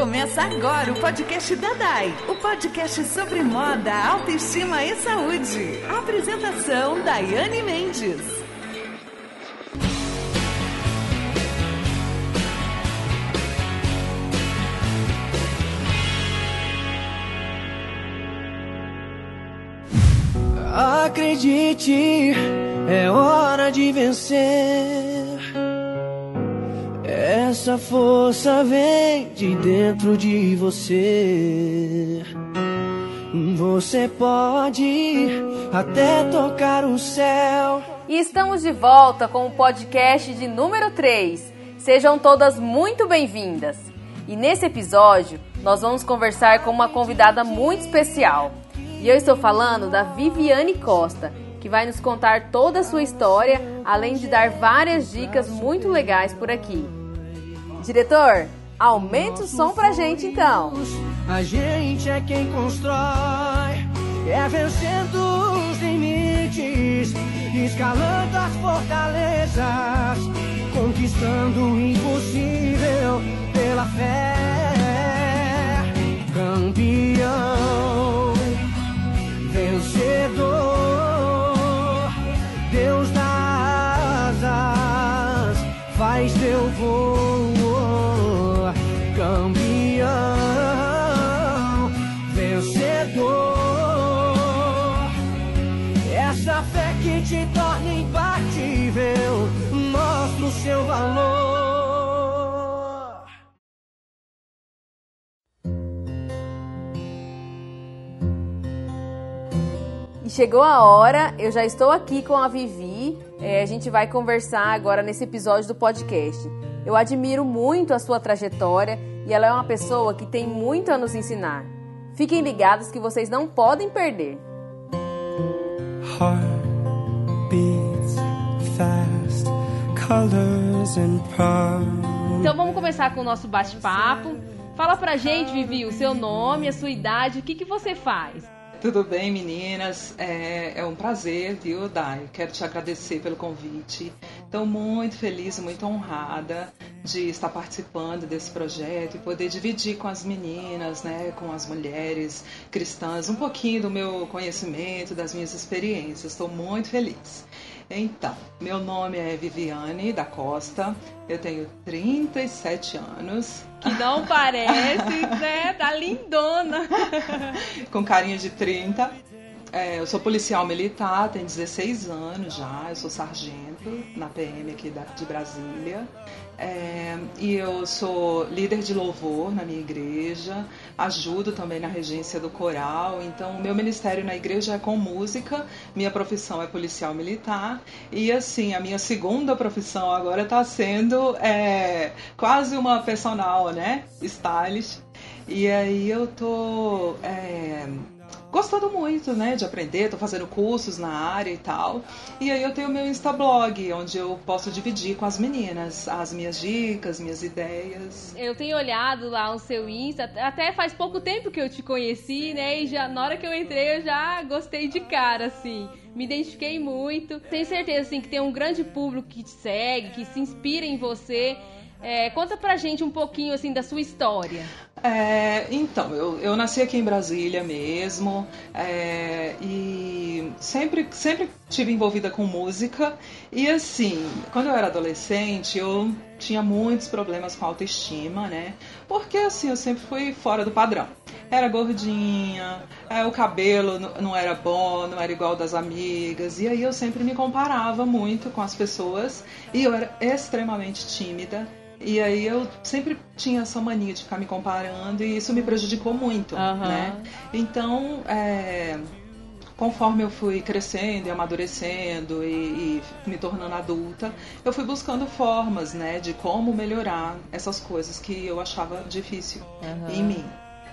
Começa agora o podcast da DAI, o podcast sobre moda, autoestima e saúde. apresentação Daiane Mendes. Acredite, é hora de vencer. Essa força vem de dentro de você. Você pode até tocar o céu. E estamos de volta com o podcast de número 3. Sejam todas muito bem-vindas. E nesse episódio, nós vamos conversar com uma convidada muito especial. E eu estou falando da Viviane Costa, que vai nos contar toda a sua história, além de dar várias dicas muito legais por aqui. Diretor, aumenta o som pra gente então. A gente é quem constrói, é vencendo os limites, escalando as fortalezas, conquistando o impossível pela fé. Campeão, vencedor, Deus dá asas, faz teu voo E chegou a hora, eu já estou aqui com a Vivi. É, a gente vai conversar agora nesse episódio do podcast. Eu admiro muito a sua trajetória e ela é uma pessoa que tem muito a nos ensinar. Fiquem ligados que vocês não podem perder. Heart beats fast, colors and pearl. Então vamos começar com o nosso bate-papo. Fala pra gente, Vivi, o seu nome, a sua idade, o que, que você faz? Tudo bem, meninas? É, é um prazer, viu, Dai? Quero te agradecer pelo convite. Estou muito feliz muito honrada de estar participando desse projeto e poder dividir com as meninas, né, com as mulheres cristãs, um pouquinho do meu conhecimento, das minhas experiências. Estou muito feliz. Então, meu nome é Viviane da Costa, eu tenho 37 anos. Que não parece, né? Tá lindona. Com carinha de 30. É, eu sou policial militar, tenho 16 anos já, eu sou sargento na PM aqui da, de Brasília. É, e eu sou líder de louvor na minha igreja, ajudo também na regência do coral. Então, o meu ministério na igreja é com música, minha profissão é policial militar. E, assim, a minha segunda profissão agora está sendo é, quase uma personal, né? Stylist. E aí eu tô. É, gostando muito, né, de aprender, tô fazendo cursos na área e tal. E aí eu tenho meu Instablog, onde eu posso dividir com as meninas as minhas dicas, minhas ideias. Eu tenho olhado lá o seu Insta, até faz pouco tempo que eu te conheci, né? E já na hora que eu entrei eu já gostei de cara, assim. Me identifiquei muito. Tenho certeza, assim, que tem um grande público que te segue, que se inspira em você. É, conta pra gente um pouquinho assim da sua história. É, então, eu, eu nasci aqui em Brasília mesmo é, e sempre, sempre tive envolvida com música. E assim, quando eu era adolescente, eu tinha muitos problemas com autoestima, né? Porque assim, eu sempre fui fora do padrão. Era gordinha, é, o cabelo não era bom, não era igual das amigas. E aí eu sempre me comparava muito com as pessoas e eu era extremamente tímida. E aí eu sempre tinha essa mania de ficar me comparando e isso me prejudicou muito, Aham. né? Então, é, conforme eu fui crescendo e amadurecendo e, e me tornando adulta, eu fui buscando formas, né, de como melhorar essas coisas que eu achava difícil em mim.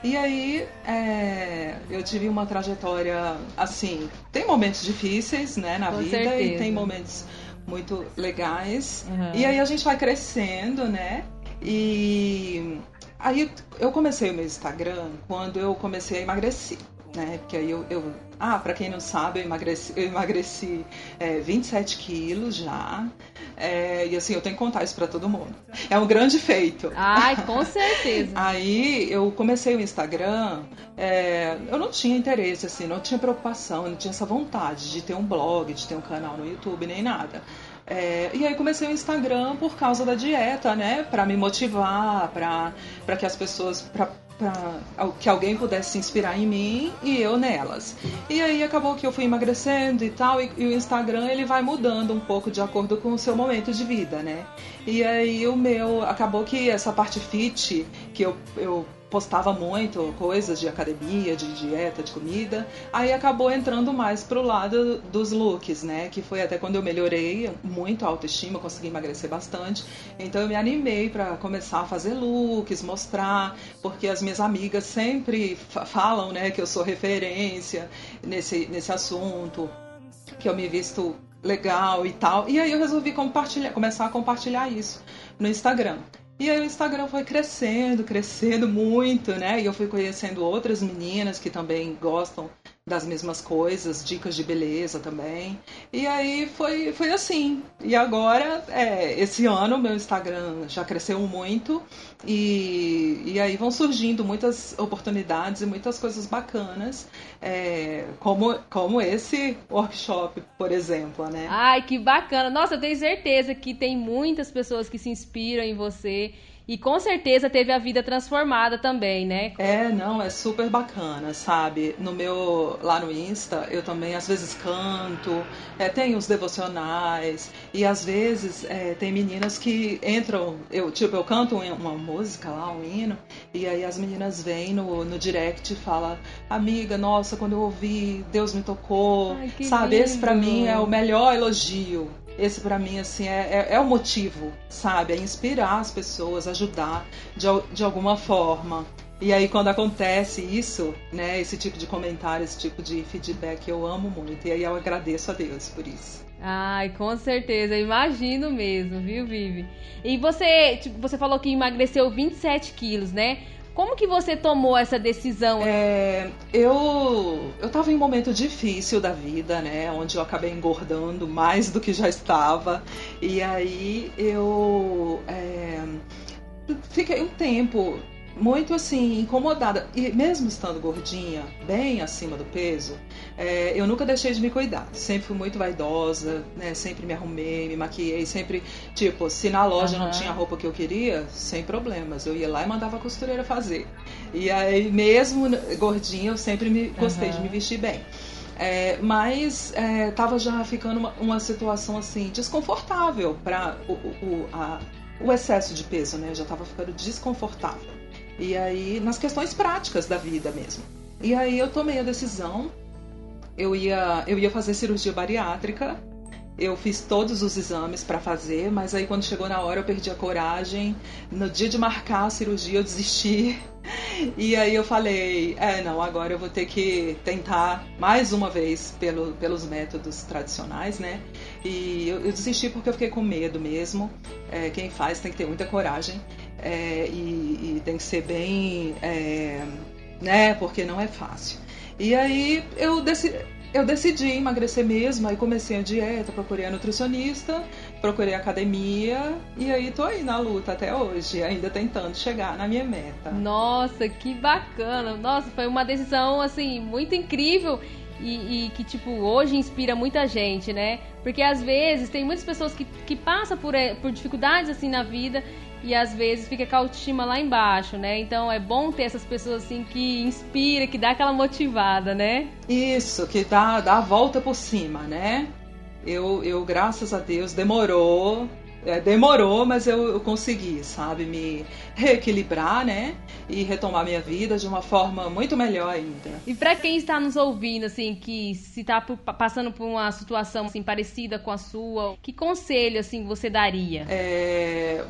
E aí, é, eu tive uma trajetória assim. Tem momentos difíceis, né, na Com vida, e certeza. tem momentos muito legais. Uhum. E aí a gente vai crescendo, né? E aí eu comecei o meu Instagram quando eu comecei a emagrecer. Né? Porque aí eu, eu ah, para quem não sabe, eu emagreci, eu emagreci é, 27 quilos já. É, e assim, eu tenho que contar isso para todo mundo. É um grande feito. Ai, com certeza. Aí eu comecei o Instagram, é, eu não tinha interesse, assim, não tinha preocupação, não tinha essa vontade de ter um blog, de ter um canal no YouTube, nem nada. É, e aí comecei o Instagram por causa da dieta, né? Para me motivar, para que as pessoas, para que alguém pudesse se inspirar em mim e eu nelas. E aí acabou que eu fui emagrecendo e tal, e, e, o Instagram ele vai mudando um pouco de acordo com o seu momento de vida, né? E aí o meu acabou que essa parte fit que eu, eu postava muito coisas de academia, de dieta, de comida. Aí acabou entrando mais pro lado dos looks, né? Que foi até quando eu melhorei muito a autoestima, consegui emagrecer bastante. Então eu me animei para começar a fazer looks, mostrar, porque as minhas amigas sempre falam, né, que eu sou referência nesse, nesse assunto, que eu me visto legal e tal. E aí eu resolvi compartilhar, começar a compartilhar isso no Instagram. E aí o Instagram foi crescendo, crescendo muito, né? E eu fui conhecendo outras meninas que também gostam das mesmas coisas, dicas de beleza também. E aí foi, foi assim. E agora, é, esse ano, meu Instagram já cresceu muito e, e aí vão surgindo muitas oportunidades e muitas coisas bacanas, é, como, como esse workshop, por exemplo, né? Ai, que bacana! Nossa, eu tenho certeza que tem muitas pessoas que se inspiram em você e com certeza teve a vida transformada também, né? É, não, é super bacana, sabe? No meu, lá no Insta, eu também às vezes canto, é, tem os devocionais, e às vezes é, tem meninas que entram, eu, tipo, eu canto uma música lá, um hino, e aí as meninas vêm no, no direct e falam, amiga, nossa, quando eu ouvi, Deus me tocou, Ai, sabe? Lindo. Esse para mim é o melhor elogio esse para mim assim é, é, é, o motivo, sabe? É inspirar as pessoas, ajudar de, de alguma forma. E aí quando acontece isso, né, esse tipo de comentário, esse tipo de feedback, eu amo muito. E aí eu agradeço a Deus por isso. Ai, com certeza, imagino mesmo, viu, Vivi? E você, tipo, você falou que emagreceu 27 quilos, né? Como que você tomou essa decisão? É, eu eu estava em um momento difícil da vida, né, onde eu acabei engordando mais do que já estava e aí eu é, fiquei um tempo muito assim, incomodada. E mesmo estando gordinha, bem acima do peso, é, eu nunca deixei de me cuidar. Sempre fui muito vaidosa, né? Sempre me arrumei, me maquiei, sempre, tipo, se na loja uhum. não tinha a roupa que eu queria, sem problemas. Eu ia lá e mandava a costureira fazer. E aí, mesmo gordinha, eu sempre me, gostei uhum. de me vestir bem. É, mas é, tava já ficando uma, uma situação assim desconfortável para o, o, o excesso de peso, né? Eu já tava ficando desconfortável. E aí, nas questões práticas da vida mesmo. E aí eu tomei a decisão, eu ia, eu ia fazer cirurgia bariátrica, eu fiz todos os exames para fazer, mas aí quando chegou na hora eu perdi a coragem. No dia de marcar a cirurgia eu desisti. E aí eu falei, é, não, agora eu vou ter que tentar mais uma vez pelo, pelos métodos tradicionais, né? E eu, eu desisti porque eu fiquei com medo mesmo. É, quem faz tem que ter muita coragem é, e, e, tem que ser bem, é, né? Porque não é fácil. E aí eu decidi, eu decidi emagrecer mesmo, aí comecei a dieta, procurei a nutricionista, procurei a academia e aí tô aí na luta até hoje, ainda tentando chegar na minha meta. Nossa, que bacana! Nossa, foi uma decisão assim muito incrível e, e, que, tipo, hoje inspira muita gente, né? Porque às vezes tem muitas pessoas que, que passam por, eh, por dificuldades assim na vida e às vezes fica com a autoestima lá embaixo, né? Então é bom ter essas pessoas assim que inspira, que dá aquela motivada, né? Isso, que dá, dá a volta por cima, né? Eu, eu graças a Deus, demorou, é, demorou, mas eu, eu, consegui, sabe, me reequilibrar, né? E retomar minha vida de uma forma muito melhor ainda. E para quem está nos ouvindo, assim, que se está passando por uma situação assim parecida com a sua, que conselho assim você daria? É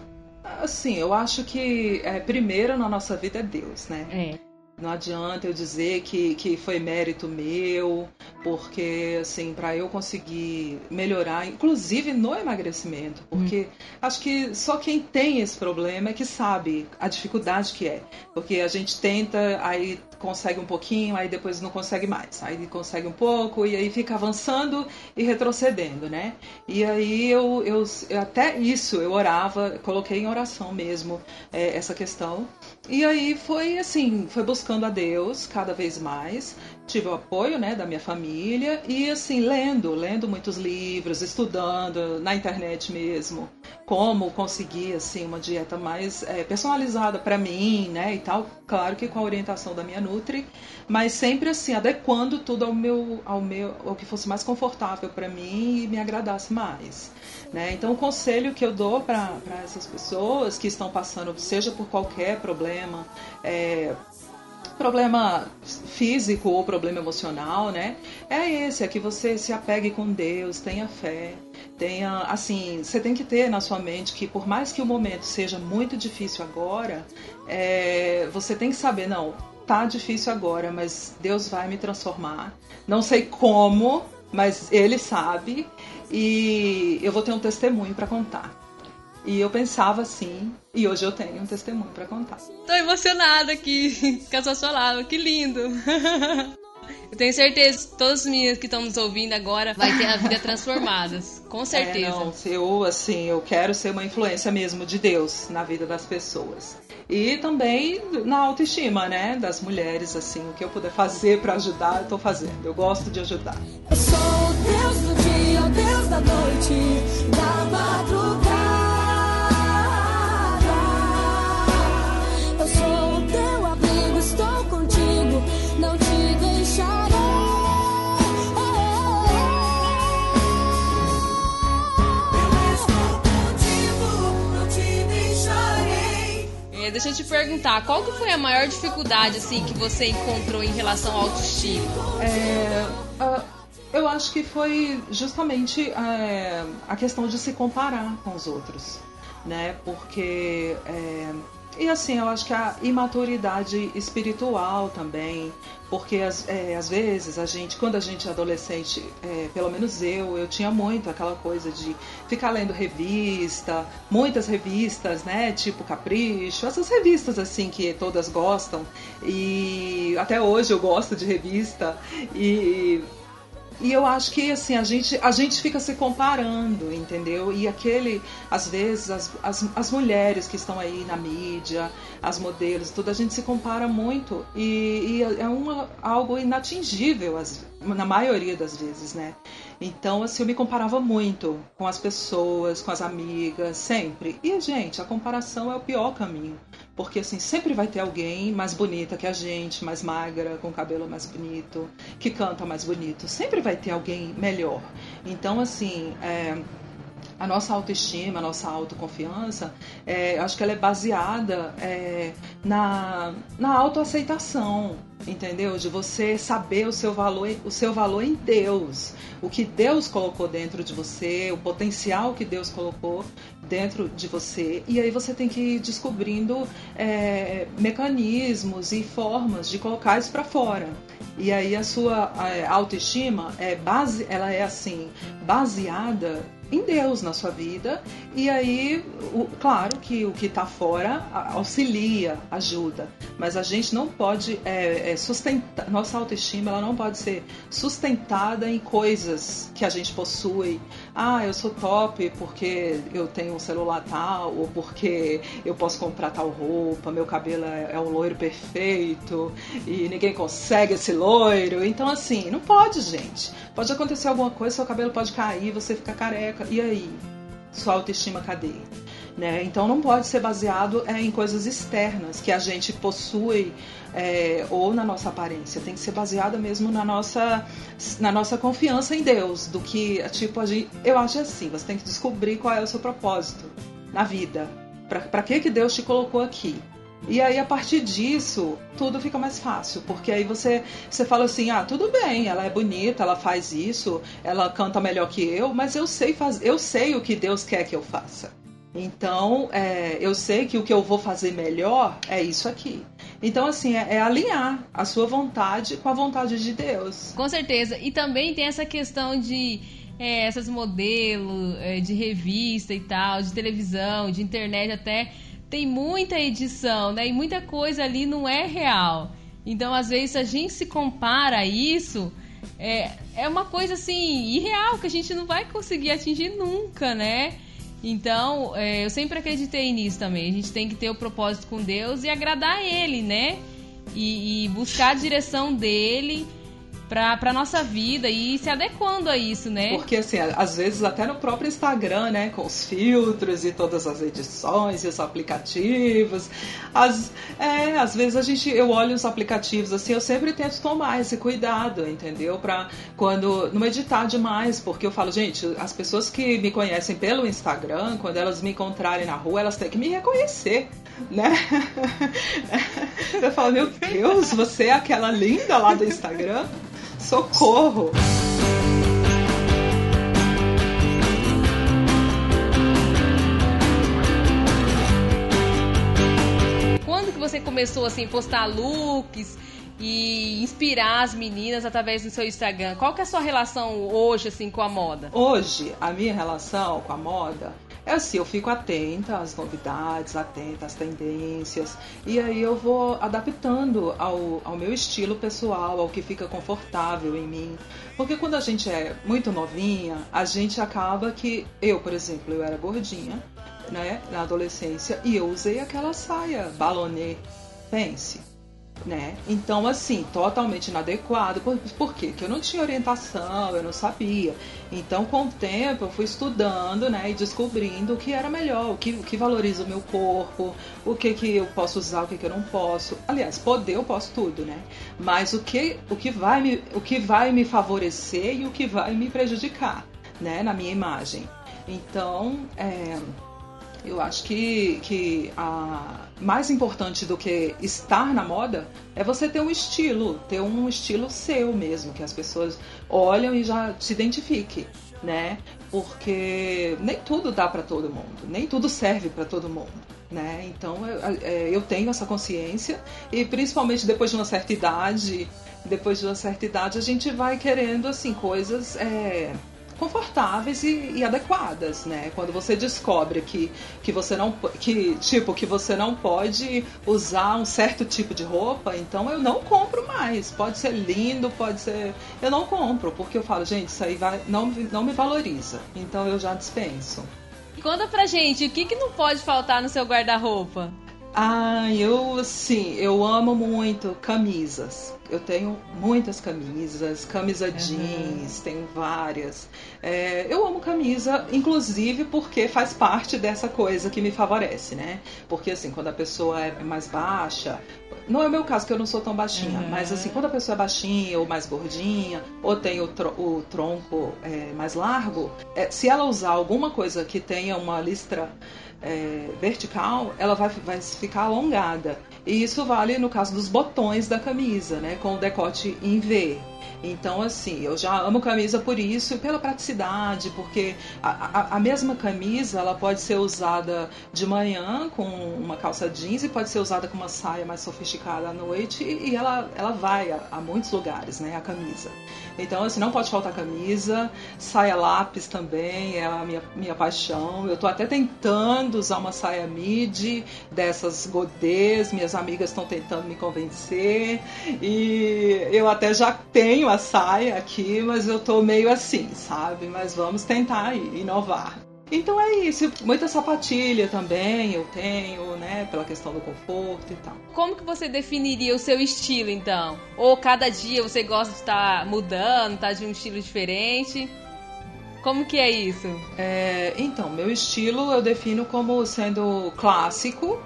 Assim, eu acho que é, primeiro na nossa vida é Deus, né? É. Não adianta eu dizer que, que foi mérito meu, porque, assim, para eu conseguir melhorar, inclusive no emagrecimento, porque hum. acho que só quem tem esse problema é que sabe a dificuldade que é. Porque a gente tenta, aí consegue um pouquinho, aí depois não consegue mais. Aí consegue um pouco, e aí fica avançando e retrocedendo, né? E aí eu, eu até isso eu orava, coloquei em oração mesmo é, essa questão. E aí foi assim, foi buscando a Deus cada vez mais. Tive o apoio, né, da minha família e assim lendo, lendo muitos livros, estudando na internet mesmo como conseguir assim uma dieta mais é, personalizada para mim, né, e tal. Claro que com a orientação da minha nutri, mas sempre assim adequando tudo ao meu, ao meu, ao que fosse mais confortável para mim e me agradasse mais. Né? Então, o conselho que eu dou para essas pessoas que estão passando, seja por qualquer problema, é, problema físico ou problema emocional, né? É esse, é que você se apegue com Deus, tenha fé, tenha, assim, você tem que ter na sua mente que por mais que o momento seja muito difícil agora, é, você tem que saber, não, tá difícil agora, mas Deus vai me transformar. Não sei como, mas Ele sabe e eu vou ter um testemunho para contar. E eu pensava assim, e hoje eu tenho um testemunho para contar. Tô emocionada aqui com as suas palavras, que lindo! Eu tenho certeza que todas as meninas que estão nos ouvindo agora vai ter a vida transformada. Com certeza. É, não, eu, assim, eu quero ser uma influência mesmo de Deus na vida das pessoas. E também na autoestima, né? Das mulheres, assim, o que eu puder fazer para ajudar, eu tô fazendo. Eu gosto de ajudar. Eu sou o Deus do dia, o Deus da noite, da madrugada. Deixa eu te perguntar, qual que foi a maior dificuldade assim que você encontrou em relação ao autoestima? É, uh, eu acho que foi justamente uh, a questão de se comparar com os outros, né? Porque é, e assim, eu acho que a imaturidade espiritual também, porque é, às vezes a gente, quando a gente é adolescente, é, pelo menos eu, eu tinha muito aquela coisa de ficar lendo revista, muitas revistas, né, tipo Capricho, essas revistas assim que todas gostam, e até hoje eu gosto de revista, e e eu acho que assim, a gente, a gente fica se comparando, entendeu? E aquele, às vezes, as, as, as mulheres que estão aí na mídia, as modelos, tudo, a gente se compara muito e, e é uma, algo inatingível na maioria das vezes, né? Então, assim, eu me comparava muito com as pessoas, com as amigas, sempre. E, gente, a comparação é o pior caminho. Porque, assim, sempre vai ter alguém mais bonita que a gente, mais magra, com cabelo mais bonito, que canta mais bonito. Sempre vai ter alguém melhor. Então, assim, é, a nossa autoestima, a nossa autoconfiança, é, acho que ela é baseada é, na, na autoaceitação, entendeu? De você saber o seu valor, o seu valor em Deus, o que Deus colocou dentro de você, o potencial que Deus colocou dentro de você. E aí você tem que ir descobrindo é, mecanismos e formas de colocar isso para fora. E aí a sua autoestima é base, ela é assim baseada em Deus na sua vida. E aí, o, claro que o que está fora auxilia, ajuda. Mas a gente não pode é, é, sustentar, nossa autoestima ela não pode ser sustentada em coisas que a gente possui. Ah, eu sou top porque eu tenho um celular tal, ou porque eu posso comprar tal roupa, meu cabelo é, é um loiro perfeito e ninguém consegue esse loiro. Então, assim, não pode, gente. Pode acontecer alguma coisa, seu cabelo pode cair, você fica careca. E aí? Sua autoestima cadê? Né? Então não pode ser baseado é, em coisas externas que a gente possui é, ou na nossa aparência. Tem que ser baseada mesmo na nossa, na nossa confiança em Deus. Do que, tipo, a gente, eu acho assim: você tem que descobrir qual é o seu propósito na vida. Para que, que Deus te colocou aqui? E aí, a partir disso, tudo fica mais fácil, porque aí você, você fala assim: ah, tudo bem, ela é bonita, ela faz isso, ela canta melhor que eu, mas eu sei, faz, eu sei o que Deus quer que eu faça. Então, é, eu sei que o que eu vou fazer melhor é isso aqui. Então, assim, é, é, alinhar a sua vontade com a vontade de Deus. Com certeza. E também tem essa questão de é, essas modelos é, de revista e tal, de televisão, de internet até. Tem muita edição, né? E muita coisa ali não é real. Então, às vezes, a gente se compara a isso, é, é uma coisa assim, irreal, que a gente não vai conseguir atingir nunca, né? Então, é, eu sempre acreditei nisso também. A gente tem que ter o propósito com Deus e agradar Ele, né? E, e buscar a direção dele pra, pra nossa vida e se adequando a isso, né? Porque, assim, às vezes até no próprio Instagram, né, com os filtros e todas as edições e os aplicativos, as, é, às vezes a gente, eu olho os aplicativos, assim, eu sempre tento tomar esse cuidado, entendeu? Pra quando, não editar demais, porque eu falo, gente, as pessoas que me conhecem pelo Instagram, quando elas me encontrarem na rua, elas têm que me reconhecer, né? Eu falo, meu Deus, você é aquela linda lá do Instagram? Socorro! Quando que você começou assim postar looks e inspirar as meninas através do seu Instagram? Qual que é a sua relação hoje assim com a moda? Hoje, a minha relação com a moda é assim, eu fico atenta às novidades, atenta às tendências, e aí eu vou adaptando ao, ao meu estilo pessoal, ao que fica confortável em mim. Porque quando a gente é muito novinha, a gente acaba que. Eu, por exemplo, eu era gordinha, né, na adolescência, e eu usei aquela saia balonê. Pense né? Então, assim, totalmente inadequado. Por, por quê? Porque eu não tinha orientação, eu não sabia. Então, com o tempo, eu fui estudando, né? E descobrindo o que era melhor, o que, o que valoriza o meu corpo, o que, que eu posso usar, o que, que eu não posso. Aliás, poder eu posso tudo, né? Mas o que, o que, vai, me, o que vai me favorecer e o que vai me prejudicar, né? Na minha imagem. Então, é eu acho que, que a mais importante do que estar na moda é você ter um estilo, ter um estilo seu mesmo, que as pessoas olham e já se identifiquem, né? Porque nem tudo dá para todo mundo, nem tudo serve para todo mundo. Né? Então eu, eu tenho essa consciência e principalmente depois de uma certa idade, depois de uma certa idade a gente vai querendo assim coisas é, confortáveis e, e, adequadas, né? Quando você descobre que, que você não que tipo que você não pode usar um certo tipo de roupa, então eu não compro mais. Pode ser lindo, pode ser, eu não compro porque eu falo, gente, isso aí vai não não me valoriza. Então eu já dispenso. Conta pra gente, o que, que não pode faltar no seu guarda-roupa? Ah, eu sim, eu amo muito camisas. Eu tenho muitas camisas, camisa uhum. jeans, tenho várias. É, eu amo camisa, inclusive porque faz parte dessa coisa que me favorece, né? Porque assim, quando a pessoa é mais baixa, não é o meu caso, que eu não sou tão baixinha, uhum. mas assim, quando a pessoa é baixinha ou mais gordinha, ou tem o, tro o tronco é, mais largo, é, se ela usar alguma coisa que tenha uma listra é, vertical, ela vai, vai ficar alongada. E isso vale no caso dos botões da camisa, né? Com o decote em V. Então, assim, eu já amo camisa por isso e pela praticidade, porque a, a, a, mesma camisa ela pode ser usada de manhã com uma calça jeans e pode ser usada com uma saia mais sofisticada à noite e, e ela, ela vai a, a, muitos lugares, né? A camisa. Então, assim, não pode faltar camisa, saia lápis também é a minha, minha paixão. Eu tô até tentando usar uma saia midi dessas godês, minhas amigas estão tentando me convencer e eu até já tenho a saia aqui, mas eu tô meio assim, sabe? Mas vamos tentar inovar. Então é isso, muita sapatilha também eu tenho, né, pela questão do conforto e tal. Como que você definiria o seu estilo então? Ou cada dia você gosta de estar mudando, estar tá de um estilo diferente? Como que é isso? É, então, meu estilo eu defino como sendo clássico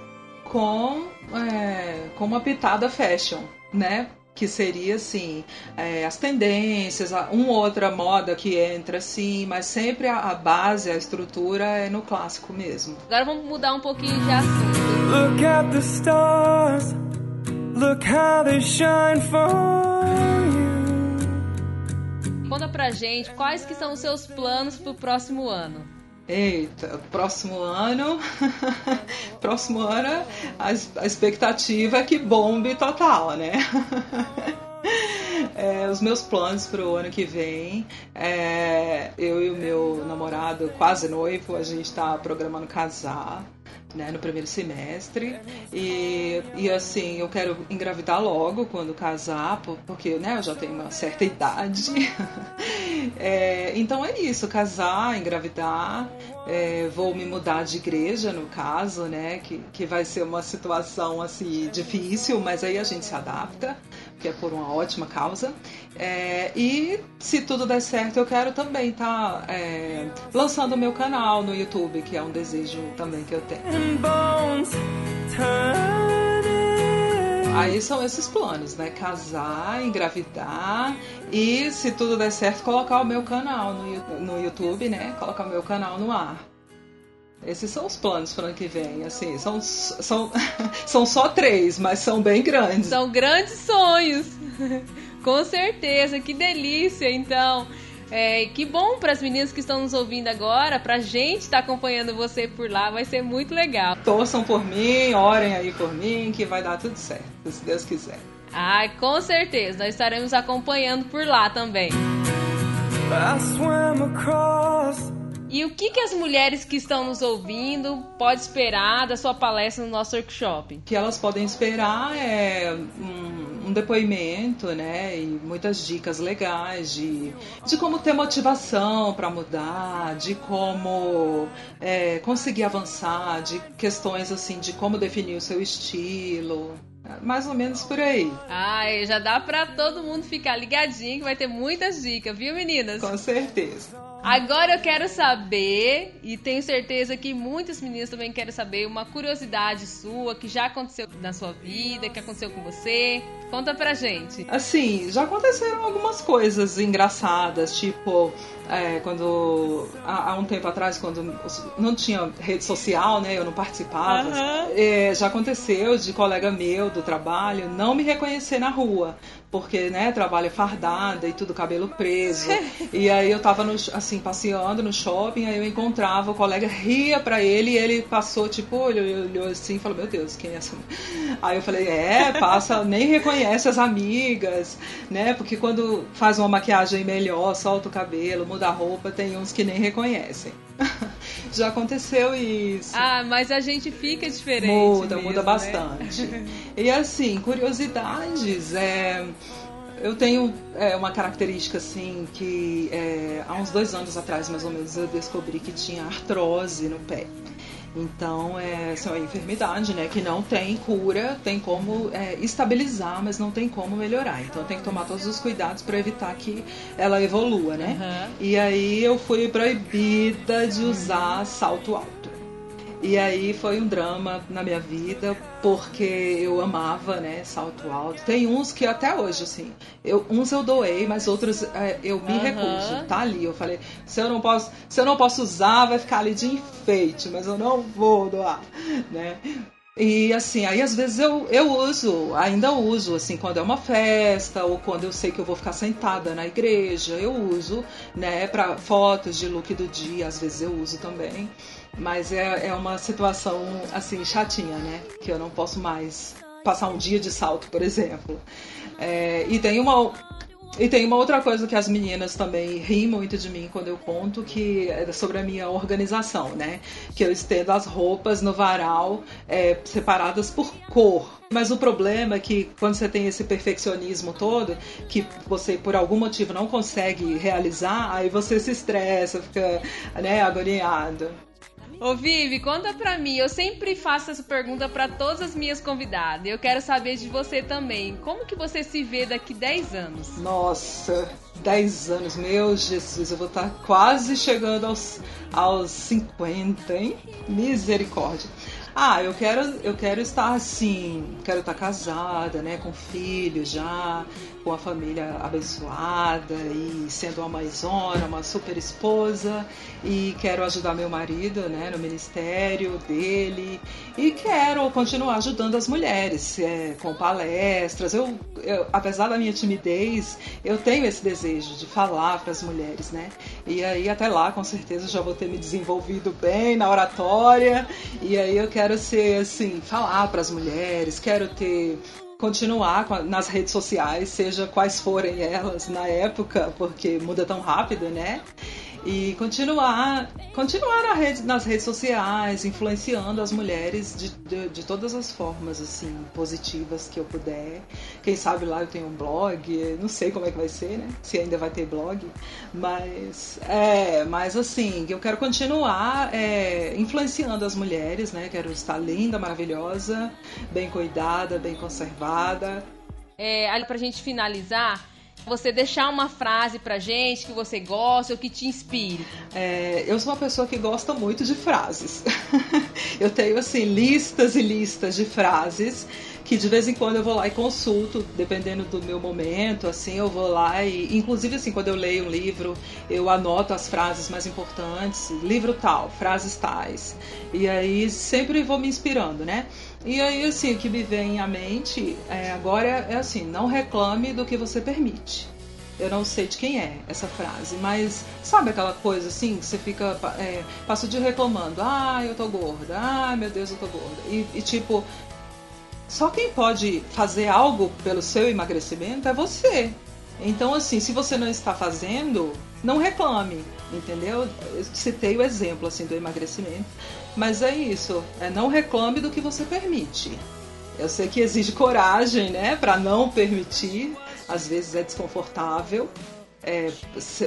com, é, com uma pitada fashion, né? Que seria assim é, as tendências, uma outra moda que entra assim, mas sempre a, a, base, a estrutura é no clássico mesmo. Agora vamos mudar um pouquinho de assunto. Look at the stars, look how they shine for you. Conta pra gente quais que são os seus planos pro próximo ano. Eita, próximo ano. próximo ano, a, expectativa é que bombe total, né? É, os meus planos para o ano que vem, é, eu e o meu namorado, quase noivo, a gente está programando casar né, no primeiro semestre. E, e assim, eu quero engravidar logo quando casar, porque né, eu já tenho uma certa idade. é, então é isso, casar, engravidar. É, vou me mudar de igreja, no caso, né? Que, que vai ser uma situação assim difícil, mas aí a gente se adapta que é por uma ótima causa. É, e se tudo der certo, eu quero também estar tá, é, lançando o meu canal no YouTube, que é um desejo também que eu tenho. Aí são esses planos, né? Casar, engravidar e, se tudo der certo, colocar o meu canal no, YouTube, né? Colocar o meu canal no ar. Esses são os planos para o ano que vem, assim, são, são, são só três, mas são bem grandes. São grandes sonhos, com certeza, que delícia, então. É, que bom para as meninas que estão nos ouvindo agora, para a gente estar tá acompanhando você por lá, vai ser muito legal. Torçam por mim, orem aí por mim, que vai dar tudo certo, se Deus quiser. Ah, com certeza, nós estaremos acompanhando por lá também. E o que, que as mulheres que estão nos ouvindo podem esperar da sua palestra no nosso workshop? O que elas podem esperar é um, um depoimento, né? E muitas dicas legais de, de como ter motivação para mudar, de como é, conseguir avançar, de questões assim, de como definir o seu estilo. Mais ou menos por aí. Ai, já dá para todo mundo ficar ligadinho que vai ter muitas dicas, viu, meninas? Com certeza. Agora eu quero saber, e tenho certeza que muitas meninas também querem saber, uma curiosidade sua que já aconteceu na sua vida, que aconteceu com você. Conta pra gente. Assim, já aconteceram algumas coisas engraçadas, tipo, é, quando há, há, um tempo atrás, quando não tinha rede social, né, eu não participava, uhum. é, já aconteceu de colega meu do trabalho não me reconhecer na rua porque, né, trabalha fardada e tudo cabelo preso. e aí eu tava, no, assim, passeando no shopping, aí eu encontrava, o colega ria pra ele e ele passou, tipo, olhou, olhou assim e falou, meu Deus, quem é essa? Aí eu falei, é, passa, nem reconhece as amigas, né, porque quando faz uma maquiagem melhor, solta o cabelo, muda a roupa, tem uns que nem reconhecem. Já aconteceu isso. Ah, mas a gente fica diferente. Muda, mesmo, muda né? bastante. Né? E assim, curiosidades. É, eu tenho é, uma característica assim que é, há uns dois anos atrás, mais ou menos, eu descobri que tinha artrose no pé. Então, é, é uma enfermidade, né, que não tem cura, tem como é, estabilizar, mas não tem como melhorar. Então, tem que tomar todos os cuidados para evitar que ela evolua, né? Uhum. E aí eu fui proibida de usar salto alto. E aí foi um drama na minha vida, porque eu amava, né, salto alto. Tem uns que até hoje, assim, eu, uns eu doei, mas outros é, eu me uhum. recuso. Tá ali, eu falei, se eu não posso, se eu não posso usar, vai ficar ali de enfeite, mas eu não vou doar, né? E assim, aí às vezes eu, eu uso, ainda uso, assim, quando é uma festa ou quando eu sei que eu vou ficar sentada na igreja, eu uso, né, para fotos de look do dia, às vezes eu uso também. Mas é, é uma situação, assim, chatinha, né, que eu não posso mais passar um dia de salto, por exemplo. É, e tem uma, e tem uma outra coisa que as meninas também riem muito de mim quando eu conto, que é sobre a minha organização, né? Que eu estendo as roupas no varal é, separadas por cor. Mas o problema é que quando você tem esse perfeccionismo todo, que você por algum motivo não consegue realizar, aí você se estressa, fica né, agoniado. Ô Vivi, conta pra mim. Eu sempre faço essa pergunta para todas as minhas convidadas. Eu quero saber de você também. Como que você se vê daqui 10 anos? Nossa, 10 anos, meu Jesus, eu vou estar quase chegando aos, aos 50, hein? Misericórdia. Ah, eu quero, eu quero estar assim, quero estar casada, né, com filhos já, com a família abençoada e sendo uma mãezona, uma super esposa e quero ajudar meu marido, né, no ministério dele e quero continuar ajudando as mulheres é, com palestras. Eu, eu, apesar da minha timidez, eu tenho esse desejo de falar para as mulheres, né? E aí até lá, com certeza, já vou ter me desenvolvido bem na oratória e aí eu quero ser assim, falar para as mulheres, quero ter continuar nas redes sociais, seja quais forem elas na época, porque muda tão rápido, né? E continuar continuar rede, nas redes sociais, influenciando as mulheres de, de, de, todas as formas assim positivas que eu puder. Quem sabe lá eu tenho um blog, não sei como é que vai ser, né? Se ainda vai ter blog, mas é, mas assim eu quero continuar é, influenciando as mulheres, né? Quero estar linda, maravilhosa, bem cuidada, bem conservada. É, ali pra gente finalizar, você deixar uma frase pra gente que você gosta ou que te inspire? É, eu sou uma pessoa que gosta muito de frases. eu tenho assim listas e listas de frases que de vez em quando eu vou lá e consulto, dependendo do meu momento, assim, eu vou lá e, inclusive, assim, quando eu leio um livro, eu anoto as frases mais importantes, livro tal, frases tais, e aí sempre vou me inspirando, né? E aí, assim, o que me vem à mente é, agora é assim: não reclame do que você permite. Eu não sei de quem é essa frase, mas sabe aquela coisa assim que você fica. É, passa o dia reclamando: ah, eu tô gorda, ah, meu Deus, eu tô gorda. E, e tipo, só quem pode fazer algo pelo seu emagrecimento é você. Então, assim, se você não está fazendo, não reclame, entendeu? Eu citei o exemplo assim do emagrecimento, mas é isso, é não reclame do que você permite. Eu sei que exige coragem, né, para não permitir. Às vezes é desconfortável, é,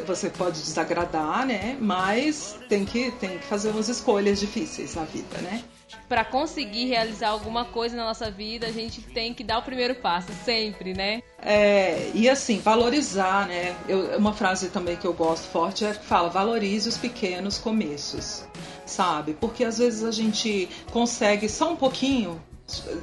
você pode desagradar, né? Mas tem que, tem que fazer umas escolhas difíceis na vida, né? Para conseguir realizar alguma coisa na nossa vida, a gente tem que dar o primeiro passo, sempre, né? É, e assim, valorizar, né? Eu, uma frase também que eu gosto forte é que fala: valorize os pequenos começos, sabe? Porque às vezes a gente consegue só um pouquinho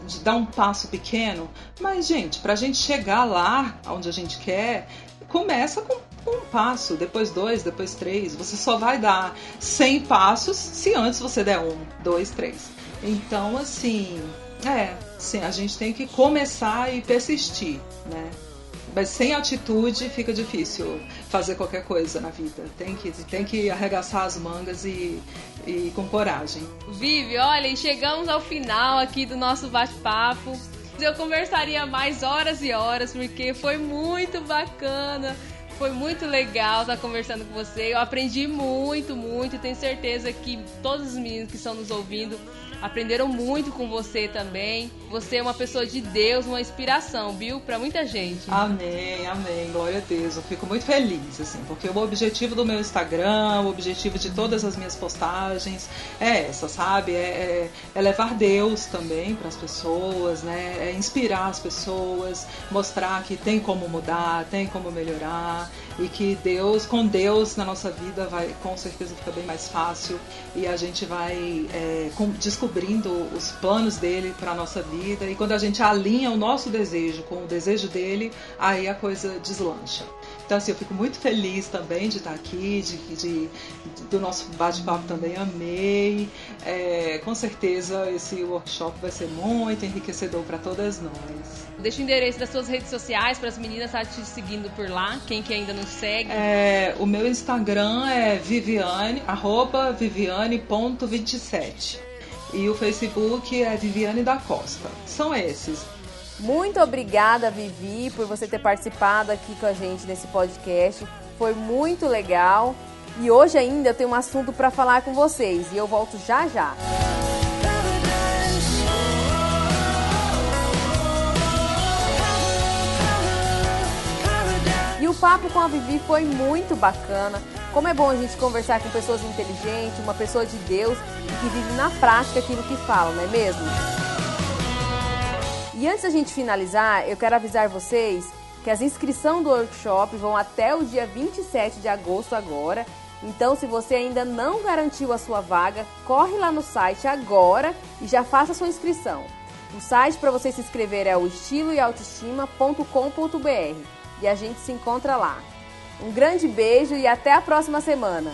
de dar um passo pequeno, mas gente, para a gente chegar lá onde a gente quer, começa com um passo, depois dois, depois três. Você só vai dar 100 passos se antes você der um, dois, três. Então, assim, é, sim, a gente tem que começar e persistir, né? Mas sem atitude fica difícil fazer qualquer coisa na vida. Tem que, tem que arregaçar as mangas e, e com coragem. Vive, olha, e chegamos ao final aqui do nosso bate-papo eu conversaria mais horas e horas, porque foi muito bacana. Foi muito legal estar conversando com você. Eu aprendi muito, muito. Tenho certeza que todos os meninos que estão nos ouvindo aprenderam muito com você também. Você é uma pessoa de Deus, uma inspiração, viu? Para muita gente. Amém, amém. Glória a Deus. Eu fico muito feliz, assim, porque o objetivo do meu Instagram, o objetivo de todas as minhas postagens é essa, sabe? É, é, é levar Deus também para as pessoas, né? É inspirar as pessoas, mostrar que tem como mudar, tem como melhorar e que Deus, com Deus na nossa vida, vai com certeza ficar bem mais fácil e a gente vai é, descobrindo os planos dele para a nossa vida. E quando a gente alinha o nosso desejo com o desejo dele, aí a coisa deslancha. Então, assim, eu fico muito feliz também de estar aqui, de, de, de do nosso bate-papo também amei. É, com certeza esse workshop vai ser muito enriquecedor para todas nós. Deixa o endereço das suas redes sociais para as meninas estarem te seguindo por lá, quem que ainda não segue. É, o meu Instagram é viviane, arroba viviane.27 e o Facebook é Viviane da Costa. São esses. Muito obrigada, Vivi, por você ter participado aqui com a gente nesse podcast. Foi muito legal. E hoje ainda eu tenho um assunto para falar com vocês e eu volto já já. Papo com a Vivi foi muito bacana. Como é bom a gente conversar com pessoas inteligentes, uma pessoa de Deus e que vive na prática aquilo que fala, não é mesmo? E antes da gente finalizar, eu quero avisar vocês que as inscrições do workshop vão até o dia 27 de agosto agora Então, se você ainda não garantiu a sua vaga, corre lá no site agora e já faça sua inscrição. O site para você se inscrever é o estiloeautoestima.com.br e a gente se encontra lá. Um grande beijo e até a próxima semana!